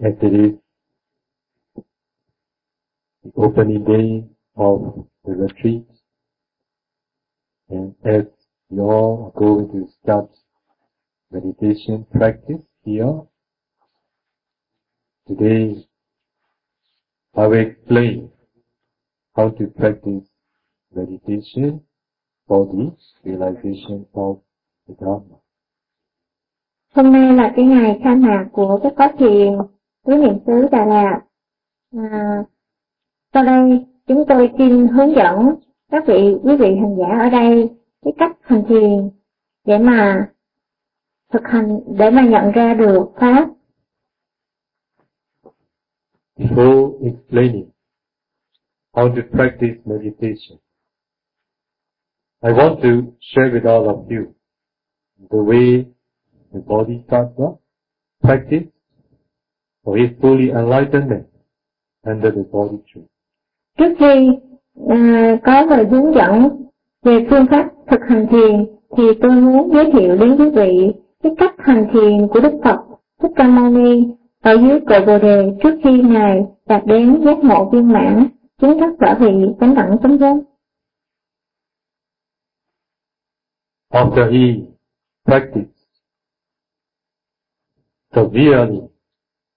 as it is the opening day of the retreat, and as you all are going to start meditation practice here, today I will explain how to practice meditation for the realization of the Dharma. Hôm nay là cái ngày khai mạc của cái khóa thiền tứ niệm xứ Đà Lạt. À, sau đây chúng tôi xin hướng dẫn các vị quý vị hành giả ở đây cái cách hành thiền để mà thực hành để mà nhận ra được pháp. Before explaining how to practice meditation, I want to share with all of you the way the Bodhisattva practice for his fully enlightenment under the body tree. Trước khi à, có lời hướng dẫn về phương pháp thực hành thiền thì tôi muốn giới thiệu đến quý vị cái cách hành thiền của Đức Phật Thích Ca Mâu Ni ở dưới cội Bồ đề trước khi ngài đạt đến giác ngộ viên mãn chứng đắc quả vị chánh đẳng chánh giác. After he practiced severely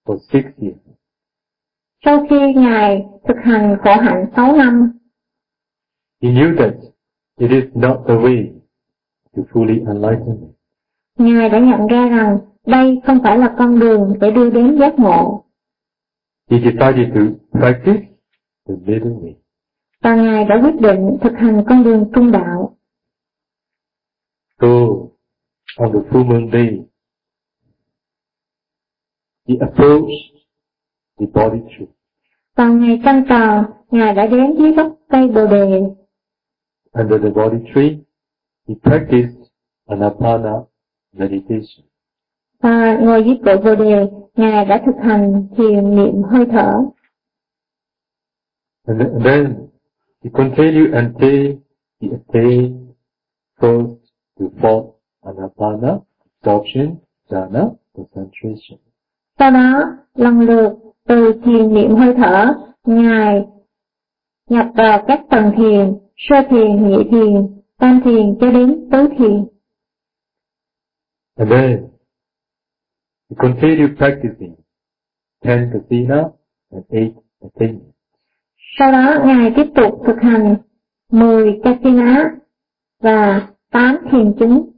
for six years, Sau khi ngài thực hành khổ hạnh 6 năm, he knew that it is not the way to fully enlightenment. ngài đã nhận ra rằng đây không phải là con đường để đưa đến giác ngộ He decided to practice the middle way. và ngài đã quyết định thực hành con đường trung đạo. So, on the full moon day, he approached the body tree. Vào ngày trăng tròn, ngài đã đến dưới gốc cây bồ đề Under the body tree, he practiced anapana meditation. và ngồi dưới cội bồ đề, ngài đã thực hành thiền niệm hơi thở. And then, and then he continued until he attained first to fourth anapana, absorption, jhana, concentration. Sau đó, lần lượt từ thiền niệm hơi thở, ngài nhập vào các tầng thiền, sơ thiền, nhị thiền, tam thiền cho đến tứ thiền. And then he continued practicing ten kasina and eight attainments. Sau đó Ngài tiếp tục thực hành 10 Kasina và 8 thiền chứng.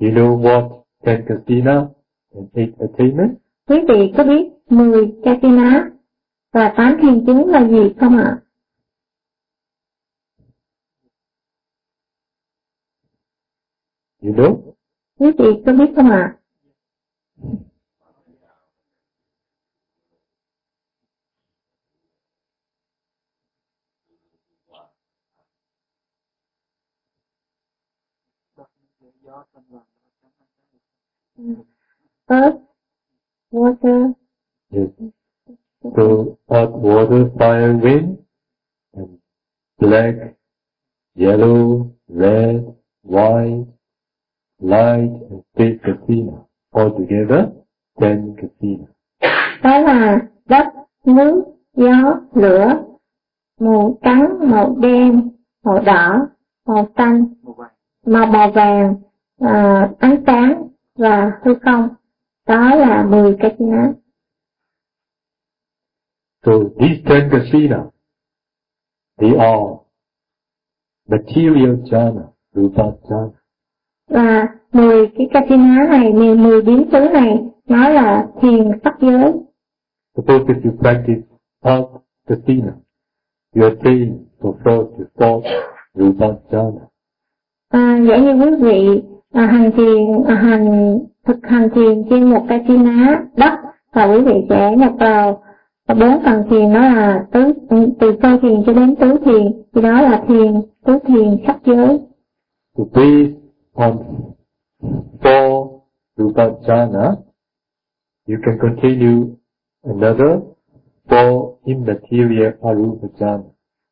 You know what ten kasina and eight attainments? Quý vị có biết 10 Kasina và 8 thiền chứng là gì không ạ? You know? Quý vị có biết không ạ? Earth, water, Yes. So earth, water, fire, wind, and black, yellow, red, white, light, and space kasina. Altogether, ten kasina. đó là đất, nước, gió, lửa, màu trắng, màu đen, màu đỏ, màu xanh, màu màu vàng, à, ánh sáng và hư không. Đó là 10 Kasina. So these ten kasina, they are material jhana, rupa jhana. Và 10 cái Kasina này, 10, 10 biến xứ này, nó là thiền sắc giới. Suppose if you practice half kasina, you attain for first to fourth rupa jhana. À, giả như quý vị à, hành thiền, à, hành thực hành thiền trên một Kasina đất. Và quý vị sẽ nhập vào. Và bốn tầng thiền đó là tứ từ sơ thiền cho đến tứ thiền. Thì đó là thiền tứ thiền sắc giới. So based on four rupa jhana, you can continue another. Four immaterial arupa jhana.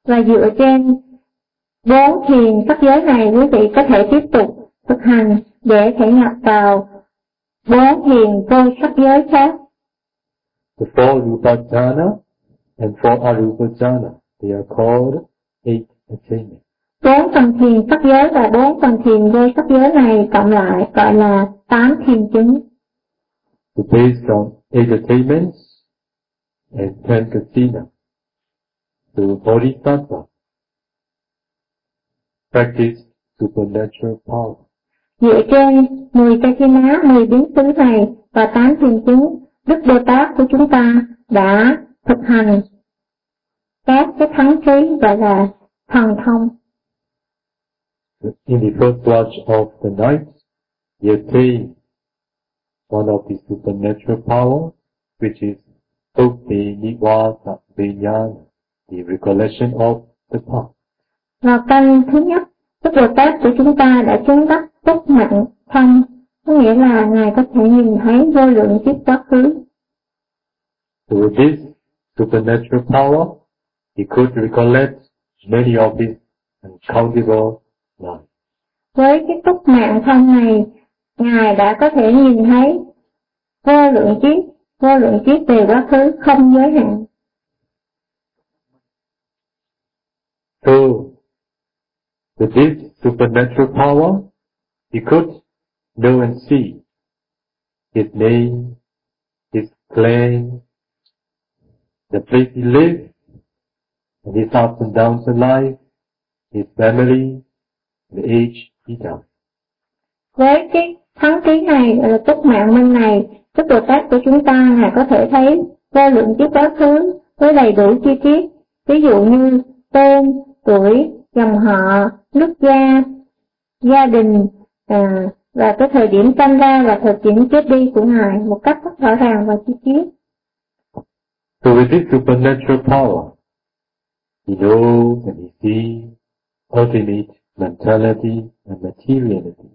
và dựa trên bốn thiền sắc giới này quý vị có thể tiếp tục thực hành để thể nhập vào bốn thiền vô sắc giới khác. The four Rupa jhana and four Arupa jhana, they are called eight attainments. Bốn phần thiền sắc giới và bốn phần thiền vô sắc giới này cộng lại gọi là tám thiền chứng. So based on eight attainments and ten kasina, the Bodhisattva practice supernatural power. Dựa trên 10 Kasina, 10 biến xứ này và 8 thiền chứng, Đức Bồ Tát của chúng ta đã thực hành các cái thắng trí gọi là thần thông. In the first watch of the night, he attained one of the supernatural power, which is Bhakti Nivasa Vijnana, the recollection of the past. Vào canh thứ nhất, Đức Bồ Tát của chúng ta đã chứng đắc túc mạng thông, có nghĩa là Ngài có thể nhìn thấy vô lượng kiếp quá khứ. So with this supernatural power, he could recollect many of his uncountable lives. Với cái túc mạng thông này, Ngài đã có thể nhìn thấy vô lượng kiếp, vô lượng kiếp về quá khứ không giới hạn. So, with this supernatural power, he could know and see his name, his claim, the place he lived, and his ups and downs in life, his family, the age he died. Với cái thắng ký này, là túc mạng minh này, Đức Bồ Tát của chúng ta, là có thể thấy vô lượng kiếp quá khứ với đầy đủ chi tiết, ví dụ như tên, tuổi, dòng họ, nước gia, gia đình, à, và cái thời điểm sinh ra và thời điểm chết đi của Ngài một cách rất rõ ràng và chi tiết. So with this supernatural power, he knows and he sees ultimate mentality and materiality.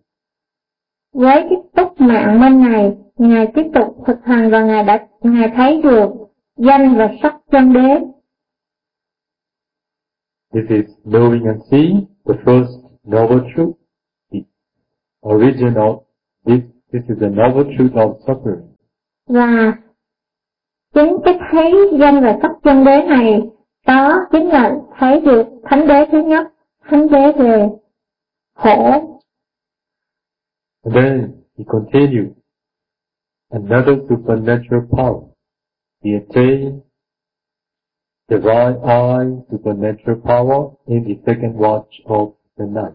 Với cái túc mạng minh này, Ngài tiếp tục thực hành và Ngài đã Ngài thấy được danh và sắc chân đế. This is knowing and seeing the first noble truth, original, this, this is the noble truth of suffering. Và chính cái thấy danh và sắc chân đế này, đó chính là thấy được thánh đế thứ nhất, thánh đế về khổ. And then he continued, another supernatural power, he attained divine eye supernatural power in the second watch of the night.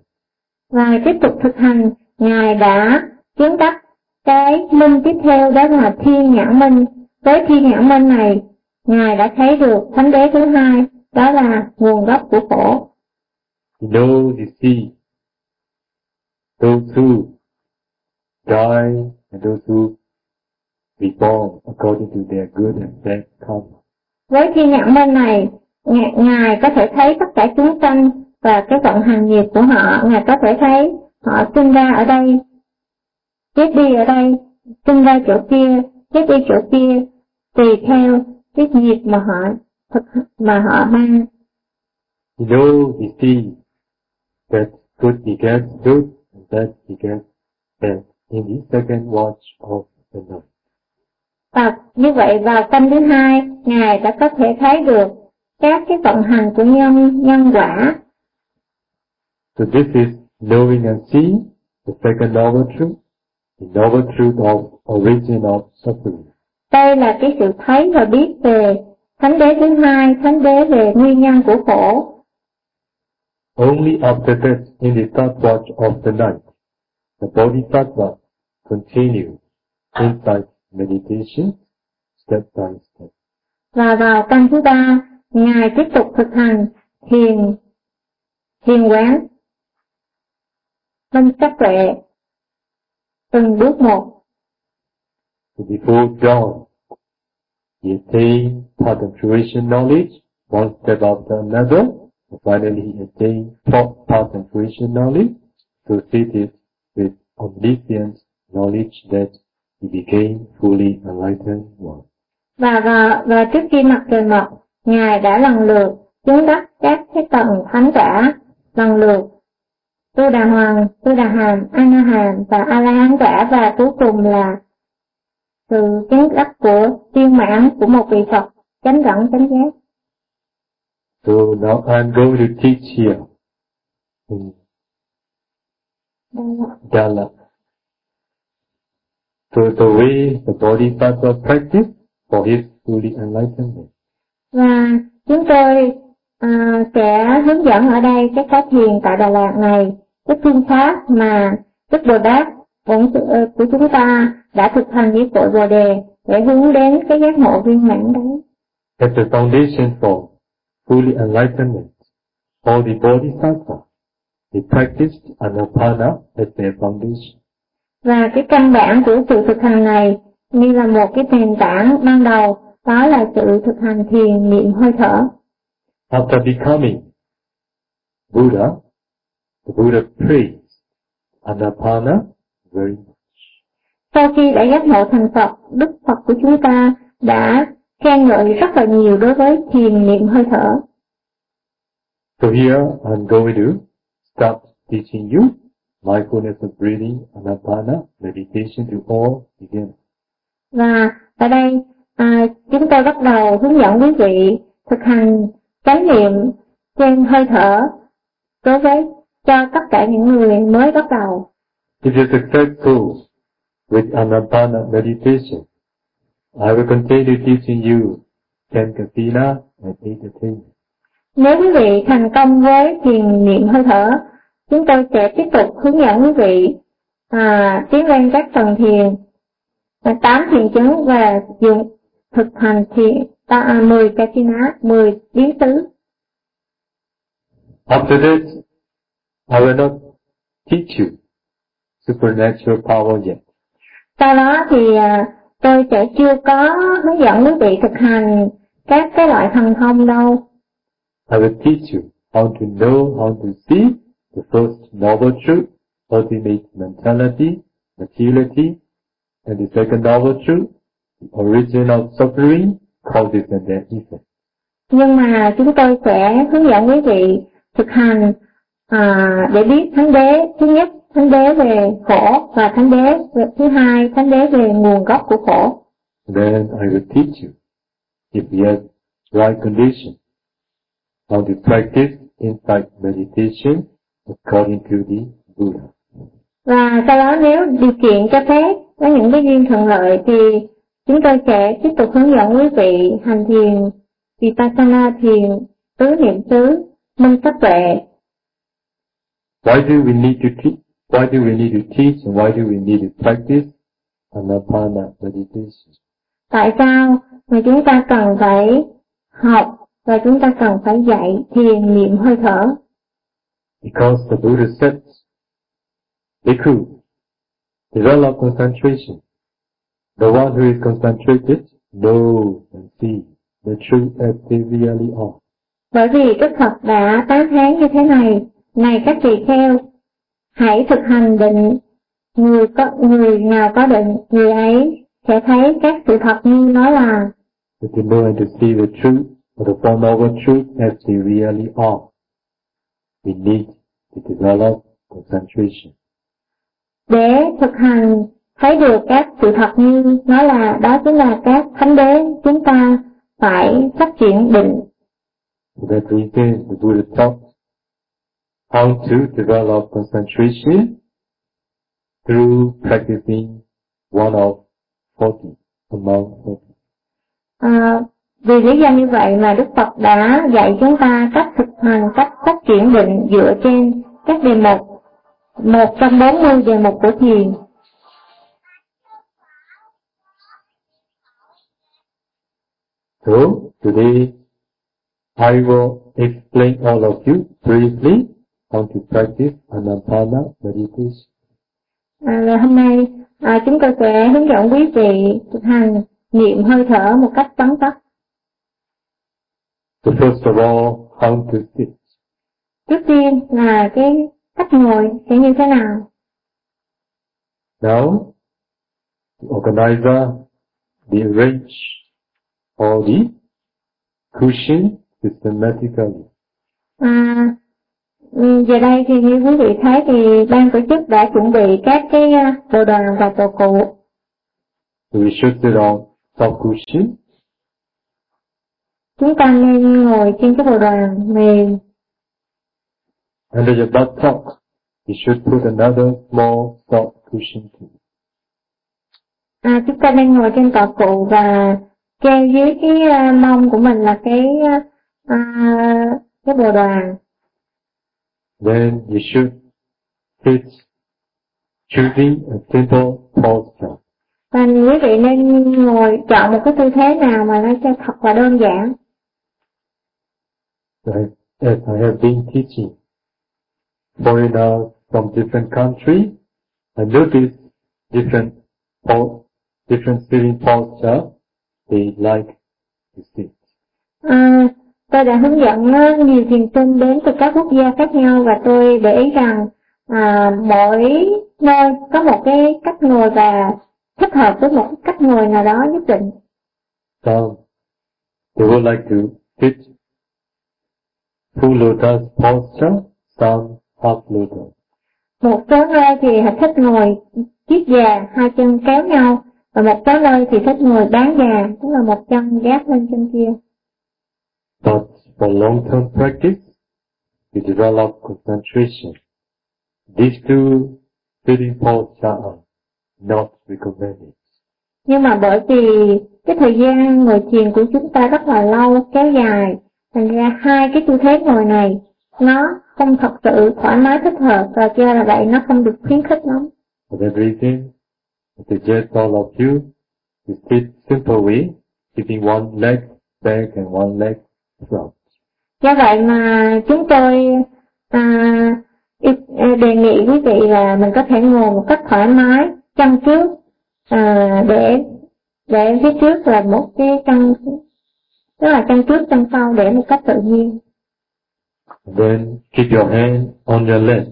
Và tiếp tục thực hành, Ngài đã chứng đắc cái minh tiếp theo đó là thiên nhãn minh. Với thiên nhãn minh này, Ngài đã thấy được thánh đế thứ hai, đó là nguồn gốc của khổ. He knows, he sees those who die and those who reborn according to their good and bad karma. Với thiên nhãn minh này, Ngài, Ngài có thể thấy tất cả chúng sanh và cái vận hành nghiệp của họ, Ngài có thể thấy họ sinh ra ở đây, chết đi ở đây, sinh ra chỗ kia, chết đi chỗ kia, tùy theo cái nghiệp mà họ thực mà họ mang. Knows, he sees that good begets good and bad begets bad in the second watch of the night. Và như vậy vào tâm thứ hai, Ngài đã có thể thấy được các cái vận hành của nhân nhân quả. So this is knowing and seeing the second noble truth, the noble truth of origin of suffering. Đây là cái sự thấy và biết về thánh đế thứ hai, thánh đế về nguyên nhân của khổ. Only after that, in the third watch of the night, the Bodhisattva continues insight meditation step by step. Và vào căn thứ ba, Ngài tiếp tục thực hành thiền, thiền quán, minh sắc tuệ, từng bước một. So before dawn, he attained concentration knowledge, one step after another, and finally he attained thought concentration knowledge, associated with omniscient knowledge that he became fully enlightened one. Và, và, và trước khi mặt trời mọc, Ngài đã lần lượt chứng đắc các cái tầng thánh quả, lần lượt Tu Đà Hoàng, Tu Đà Hàm, A Na Hàm và A La Hán quả và cuối cùng là sự chánh đắc của viên mãn của một vị Phật chánh đẳng chánh giác. So now I'm going to teach here in Dala. So the way the Bodhisattva practice for his fully enlightenment. Và chúng tôi à, sẽ hướng dẫn ở đây cái cách thiền tại Đà Lạt này, cái phương pháp mà Đức Bồ Tát bổn sự của chúng ta đã thực hành với cội Bồ đề để hướng đến cái giác ngộ viên mãn đấy. As the foundation for fully enlightenment, all the Bodhisattva, they practiced Anapana as their foundation. Và cái căn bản của sự thực hành này như là một cái nền tảng ban đầu, đó là sự thực hành thiền niệm hơi thở. After becoming Buddha, the Buddha praised Anapana very much. Sau khi đã giác ngộ thành Phật, Đức Phật của chúng ta đã khen ngợi rất là nhiều đối với thiền niệm hơi thở. So here I'm going to start teaching you mindfulness of breathing, Anapana, meditation to all beginners. Và ở đây à, chúng tôi bắt đầu hướng dẫn quý vị thực hành chánh niệm trên hơi thở đối với cho tất cả những người mới bắt đầu. If you're successful with Anapana meditation, I will continue teaching you ten kasina and eight. Nếu quý vị thành công với thiền niệm hơi thở, chúng tôi sẽ tiếp tục hướng dẫn quý vị à, tiến lên các tầng thiền, 8 thiền chứng và dùng thực hành thiền ta à, 10 kasina, 10 biến tứ. After that, I will not teach you supernatural power yet. Sau đó thì à, tôi sẽ chưa có hướng dẫn quý vị thực hành các cái loại thần thông đâu. I will teach you how to know how to see the first noble truth, ultimate mentality, materiality, and the second noble truth, the origin of suffering, causes and their effects. Nhưng mà chúng tôi sẽ hướng dẫn quý vị thực hành à, để biết thánh đế thứ nhất thánh đế về khổ và thánh đế thứ hai thánh đế về nguồn gốc của khổ. Then I will teach you, if you have right condition, how to practice insight meditation according to the Buddha. Và sau đó nếu điều kiện cho phép có những cái duyên thuận lợi thì chúng tôi sẽ tiếp tục hướng dẫn quý vị hành thiền Vipassana thiền tứ niệm xứ minh sắc tuệ. Why do we need to teach? Why do we need to teach and why do we need to practice Anapana meditation? Tại sao mà chúng ta cần phải học và chúng ta cần phải dạy thiền niệm hơi thở? Because the Buddha said, Bhikkhu, develop concentration. The one who is concentrated knows and sees the truth as they really are. Bởi vì Đức Phật đã tán thán như thế này, này các tỳ kheo, hãy thực hành định, người có người nào có định, người ấy sẽ thấy các sự thật như nó là. Know and to see the truth, or the Four Noble Truths as they really are, we need to develop concentration. Để thực hành thấy được các sự thật như nó là, đó chính là các thánh đế chúng ta phải phát triển định. For that reason, the Buddha taught how to develop concentration through practicing one of 40 among 40. À, vì lý do như vậy mà Đức Phật đã dạy chúng ta cách thực hành, cách phát triển định dựa trên các đề mục, một trong 40 đề mục của thiền. So, today I will explain all of you briefly how to practice Anapana meditation. À, và hôm nay à, chúng tôi sẽ hướng dẫn quý vị thực hành niệm hơi thở một cách tóm tắt. So first of all, how to sit. Trước tiên là cái cách ngồi sẽ như thế nào. Now, the organizer, they arrange all the cushion systematically. À, giờ đây thì như quý vị thấy thì ban tổ chức đã chuẩn bị các cái à, đồ đoàn và đồ cụ. So we should sit on soft cushion Chúng ta nên ngồi trên cái bộ đoàn mềm under your buttock. You should put another small soft cushion too. À, chúng ta nên ngồi trên tọa cụ và treo dưới cái uh, mông của mình là cái uh, cái bồ đoàn. Then you should sit choosing a simple posture. Và quý vị nên ngồi chọn một cái tư thế nào mà nó cho thật là đơn giản. Right? As I have been teaching foreigners from different countries, I notice different po- different sitting posture they like to sit. À, tôi đã hướng dẫn uh, nhiều thiền sinh đến từ các quốc gia khác nhau và tôi để ý rằng à, mỗi nơi có một cái cách ngồi và thích hợp với một cách ngồi nào đó nhất định. Some they would like to sit full lotus posture, some half lotus. Một số nơi thì thích ngồi chiếc già, hai chân kéo nhau, và một số nơi thì thích ngồi bán già, tức là một chân gác lên chân kia. But for long-term practice, to develop concentration, these two sitting postures are not recommended. Nhưng mà bởi vì cái thời gian ngồi thiền của chúng ta rất là lâu, kéo dài, thành ra hai cái tư thế ngồi này nó không thật sự thoải mái thích hợp và do là vậy nó không được khuyến khích lắm. For that reason, I suggest all of you to sit simple way, keeping one leg back and one leg. Do vậy mà chúng tôi à, ý- đề nghị quý vị là mình có thể ngồi một cách thoải mái, chân trước à, để để phía trước là một cái chân tức là chân trước chân sau để một cách tự nhiên. Then keep your hand on your leg.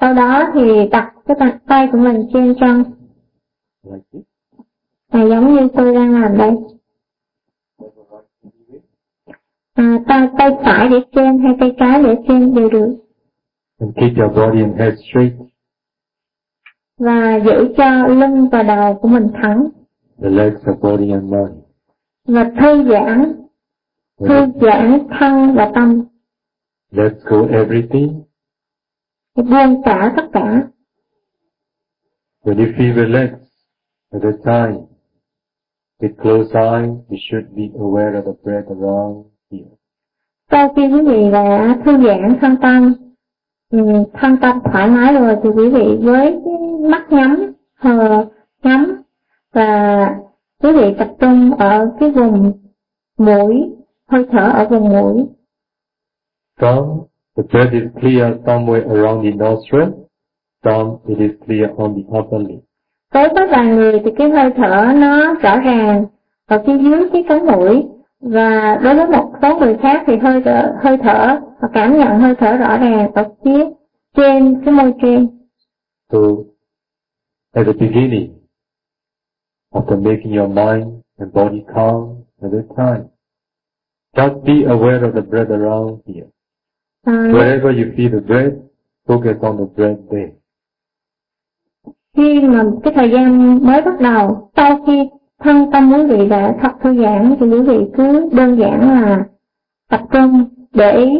Sau đó thì đặt cái tay- tay của mình trên chân, Like this. à, giống như tôi đang làm đây. À, tay tay phải để trên hay tay trái để trên đều được And keep your body and head straight. và giữ cho lưng và đầu của mình thẳng The legs are body and mind. và thư giãn thư giãn thân và tâm Let's go everything. buông xả tất cả When you feel relaxed at the time, with closed eyes, you should be aware of the breath around. Sau khi quý vị đã thư giãn thân tâm ừ, thân tâm thoải mái rồi thì quý vị với mắt nhắm hờ nhắm và quý vị tập trung ở cái vùng mũi hơi thở ở vùng mũi Some, the breath is clear somewhere around the nostril. Some, it is clear on the upper lip. đối với vài người thì cái hơi thở nó rõ ràng ở phía dưới cái cánh mũi và đối với một số người khác thì hơi thở, hơi thở và cảm nhận hơi thở rõ ràng ở phía trên cái môi trên So, at the beginning, after making your mind and body calm at the time, just be aware of the breath around here. à, Wherever you feel the breath, focus on the breath there. khi mà cái thời gian mới bắt đầu sau khi thân tâm quý vị đã thật thư giãn thì quý vị cứ đơn giản là tập trung để ý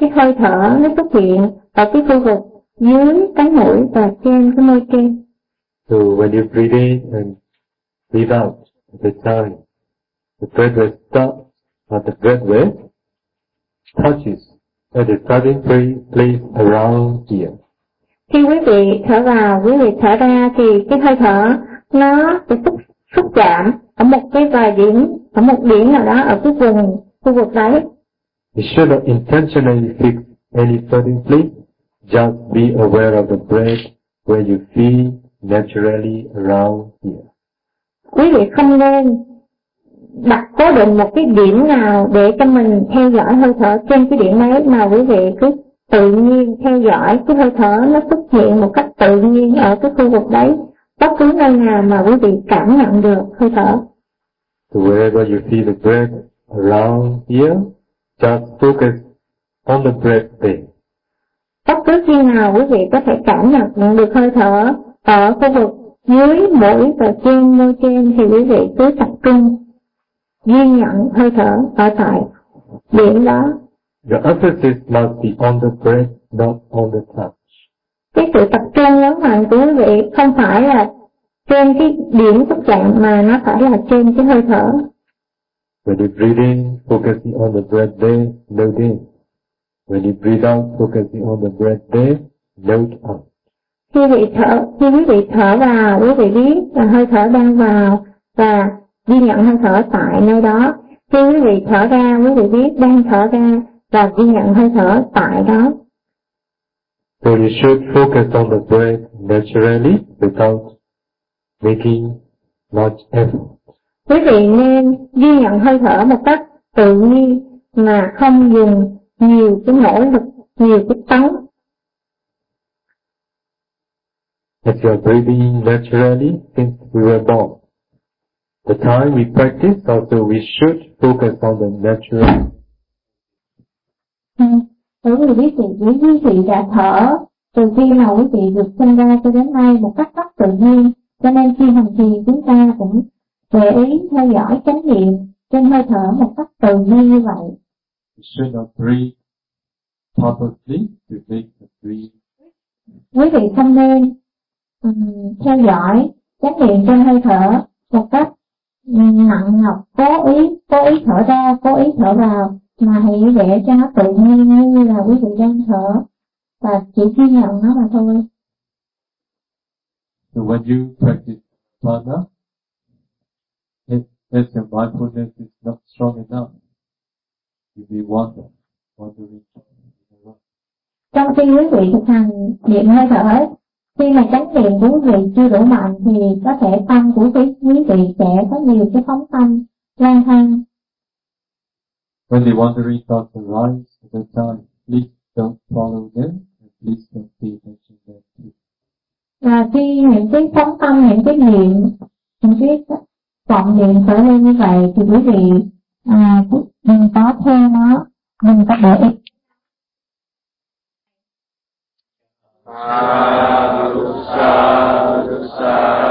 cái hơi thở nó xuất hiện ở cái khu vực dưới cánh mũi và trên cái môi trên So when you breathe in and breathe out at the time, the breath will stop, but the breath will touches at the starting place, around here. khi quý vị thở vào quý vị thở ra thì cái hơi thở nó sẽ xúc xúc chạm ở một cái vài điểm ở một điểm nào đó ở cái vùng khu vực đấy. You should not intentionally fix any certain place, just be aware of the breath where you feel naturally around here. quý vị không nên đặt cố định một cái điểm nào để cho mình theo dõi hơi thở trên cái điểm ấy mà quý vị cứ tự nhiên theo dõi cái hơi thở nó xuất hiện một cách tự nhiên ở cái khu vực đấy bất cứ nơi nào mà quý vị cảm nhận được hơi thở So wherever you feel the breath around here, just focus on the breath there. bất cứ khi nào quý vị có thể cảm nhận được hơi thở ở khu vực dưới mũi và trên môi trên thì quý vị cứ tập trung ghi nhận hơi thở ở tại điểm đó. The emphasis must be on the breath, not on the touch. Cái sự tập trung nhấn mạnh của quý vị không phải là trên cái điểm xúc chạm mà nó phải là trên cái hơi thở. When you breathe in, focusing on the breath there, note in. When you breathe out, focusing on the breath there, note out. Khi vị thở, khi quý vị thở vào, quý vị biết là hơi thở đang vào và ghi nhận hơi thở tại nơi đó. Khi quý vị thở ra, quý vị biết đang thở ra và ghi nhận hơi thở tại đó. So you should focus on the breath naturally without making much effort. Quý vị nên ghi nhận hơi thở một cách tự nhiên mà không dùng nhiều cái nỗ lực, nhiều cái tấn. As you are breathing naturally since we were born. The time we practice also we should focus on the natural. Ừ. Bởi vì quý vị, quý vị đã thở từ khi mà quý vị được sinh ra cho đến nay một cách rất tự nhiên. Cho nên khi hành trì chúng ta cũng để ý theo dõi chánh niệm trên hơi thở một cách tự nhiên như vậy. We should not breathe purposely to make the breathe. Quý vị không nên um, theo dõi chánh niệm trên hơi thở một cách nặng nhọc cố ý cố ý thở ra cố ý thở vào mà hãy để cho nó tự nhiên như là quý vị đang thở và chỉ ghi nhận nó mà thôi. So when you practice prana, if, if your mindfulness is not strong enough, you may wander, wandering. Trong khi quý vị thực hành niệm hơi thở, khi mà chánh niệm của quý vị chưa đủ mạnh thì có thể tâm của quý quý vị sẽ có nhiều cái phóng tâm lang thang. When the wandering thoughts arise at that time, please don't follow them and please don't pay attention to them và khi những cái phóng tâm những cái niệm những cái vọng niệm khởi lên như vậy thì quý vị à, đừng có theo nó mình có để ý Sa, sa, sa.